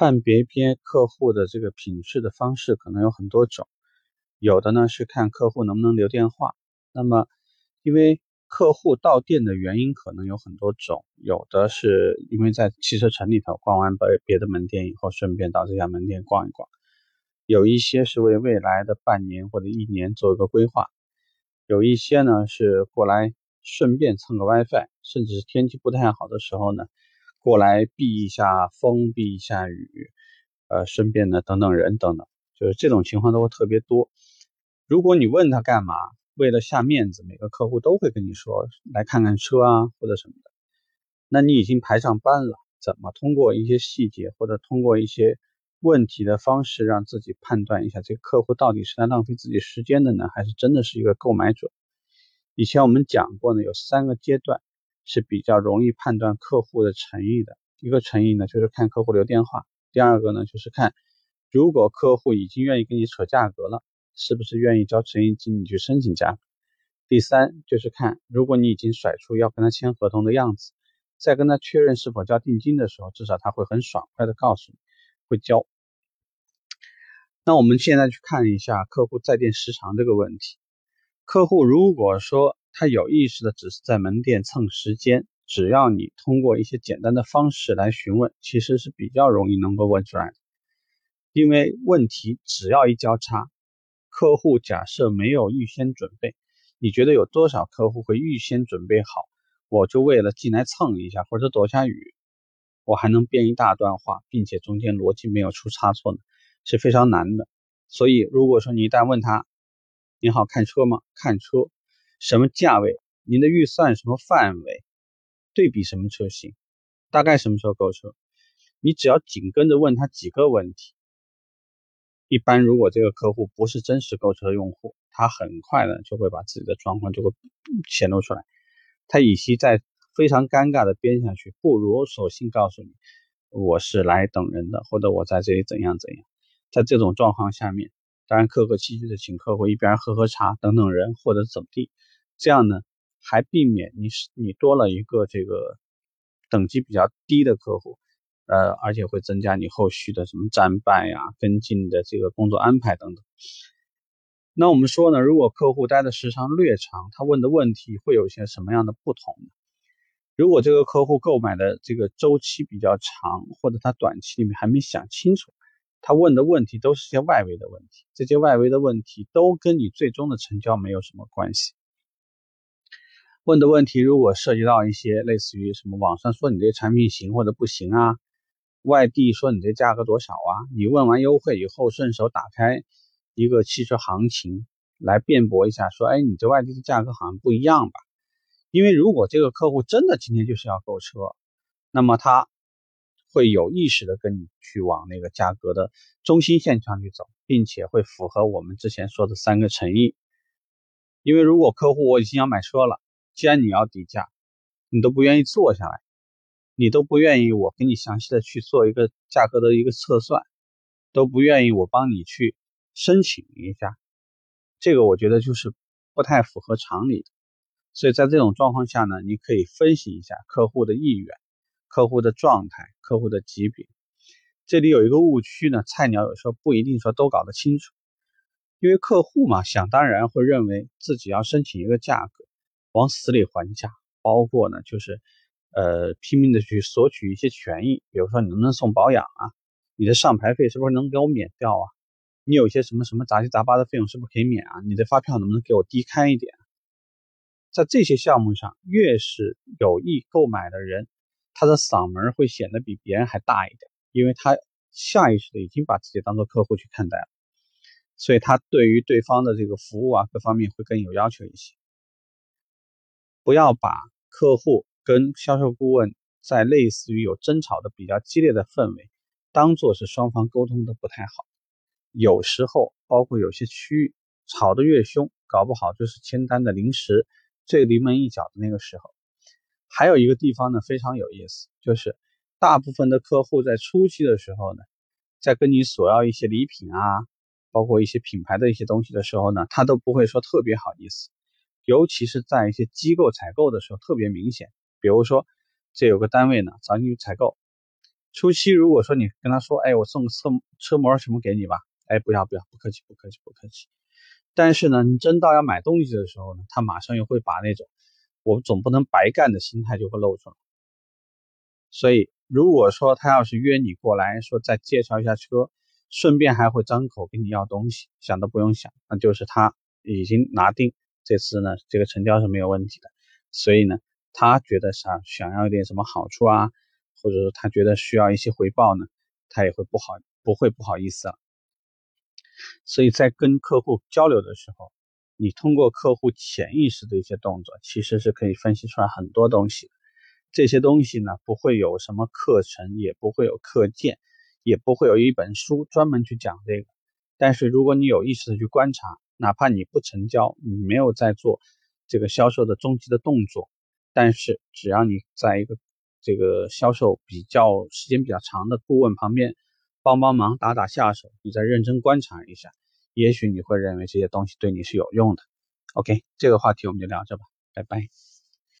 判别别客户的这个品质的方式可能有很多种，有的呢是看客户能不能留电话。那么，因为客户到店的原因可能有很多种，有的是因为在汽车城里头逛完别别的门店以后，顺便到这家门店逛一逛；有一些是为未来的半年或者一年做一个规划；有一些呢是过来顺便蹭个 WiFi，甚至是天气不太好的时候呢。过来避一下风，避一下雨，呃，顺便呢等等人等等，就是这种情况都会特别多。如果你问他干嘛，为了下面子，每个客户都会跟你说来看看车啊或者什么的，那你已经排上班了，怎么通过一些细节或者通过一些问题的方式，让自己判断一下这个客户到底是在浪费自己时间的呢，还是真的是一个购买者？以前我们讲过呢，有三个阶段。是比较容易判断客户的诚意的一个诚意呢，就是看客户留电话；第二个呢，就是看如果客户已经愿意跟你扯价格了，是不是愿意交诚意金你去申请价格；第三就是看如果你已经甩出要跟他签合同的样子，在跟他确认是否交定金的时候，至少他会很爽快的告诉你会交。那我们现在去看一下客户在店时长这个问题，客户如果说。他有意识的只是在门店蹭时间，只要你通过一些简单的方式来询问，其实是比较容易能够问出来的。因为问题只要一交叉，客户假设没有预先准备，你觉得有多少客户会预先准备好？我就为了进来蹭一下或者躲下雨，我还能编一大段话，并且中间逻辑没有出差错呢？是非常难的。所以如果说你一旦问他，你好看车吗？看车。什么价位？您的预算什么范围？对比什么车型？大概什么时候购车？你只要紧跟着问他几个问题。一般如果这个客户不是真实购车的用户，他很快的就会把自己的状况就会显露出来。他与其在非常尴尬的编下去，不如索性告诉你，我是来等人的，或者我在这里怎样怎样。在这种状况下面，当然客客气气的请客户一边喝喝茶，等等人，或者怎么地。这样呢，还避免你是你多了一个这个等级比较低的客户，呃，而且会增加你后续的什么战败呀、跟进的这个工作安排等等。那我们说呢，如果客户待的时长略长，他问的问题会有些什么样的不同呢？如果这个客户购买的这个周期比较长，或者他短期里面还没想清楚，他问的问题都是些外围的问题，这些外围的问题都跟你最终的成交没有什么关系。问的问题如果涉及到一些类似于什么网上说你这产品行或者不行啊，外地说你这价格多少啊，你问完优惠以后顺手打开一个汽车行情来辩驳一下，说哎你这外地的价格好像不一样吧？因为如果这个客户真的今天就是要购车，那么他会有意识的跟你去往那个价格的中心线上去走，并且会符合我们之前说的三个诚意。因为如果客户我已经要买车了。既然你要底价，你都不愿意坐下来，你都不愿意我给你详细的去做一个价格的一个测算，都不愿意我帮你去申请一下，这个我觉得就是不太符合常理的。所以在这种状况下呢，你可以分析一下客户的意愿、客户的状态、客户的级别。这里有一个误区呢，菜鸟有时候不一定说都搞得清楚，因为客户嘛，想当然会认为自己要申请一个价格。往死里还价，包括呢，就是呃拼命的去索取一些权益，比如说你能不能送保养啊？你的上牌费是不是能给我免掉啊？你有一些什么什么杂七杂八的费用是不是可以免啊？你的发票能不能给我低开一点？在这些项目上，越是有意购买的人，他的嗓门会显得比别人还大一点，因为他下意识的已经把自己当做客户去看待了，所以他对于对方的这个服务啊各方面会更有要求一些。不要把客户跟销售顾问在类似于有争吵的比较激烈的氛围，当做是双方沟通的不太好。有时候，包括有些区域吵得越凶，搞不好就是签单的临时最临门一脚的那个时候。还有一个地方呢非常有意思，就是大部分的客户在初期的时候呢，在跟你索要一些礼品啊，包括一些品牌的一些东西的时候呢，他都不会说特别好意思。尤其是在一些机构采购的时候特别明显，比如说这有个单位呢找你采购，初期如果说你跟他说，哎，我送个车车模什么给你吧，哎，不要不要，不客气不客气不客气。但是呢，你真到要买东西的时候呢，他马上又会把那种我总不能白干的心态就会露出来。所以如果说他要是约你过来说再介绍一下车，顺便还会张口跟你要东西，想都不用想，那就是他已经拿定这次呢这个成交是没有问题的。所以呢，他觉得想想要一点什么好处啊。或者说他觉得需要一些回报呢，他也会不好不会不好意思了。所以在跟客户交流的时候，你通过客户潜意识的一些动作，其实是可以分析出来很多东西。这些东西呢，不会有什么课程，也不会有课件，也不会有一本书专门去讲这个。但是如果你有意识的去观察，哪怕你不成交，你没有在做这个销售的终极的动作，但是只要你在一个这个销售比较时间比较长的顾问旁边帮帮忙打打下手，你再认真观察一下，也许你会认为这些东西对你是有用的。OK，这个话题我们就聊这吧，拜拜。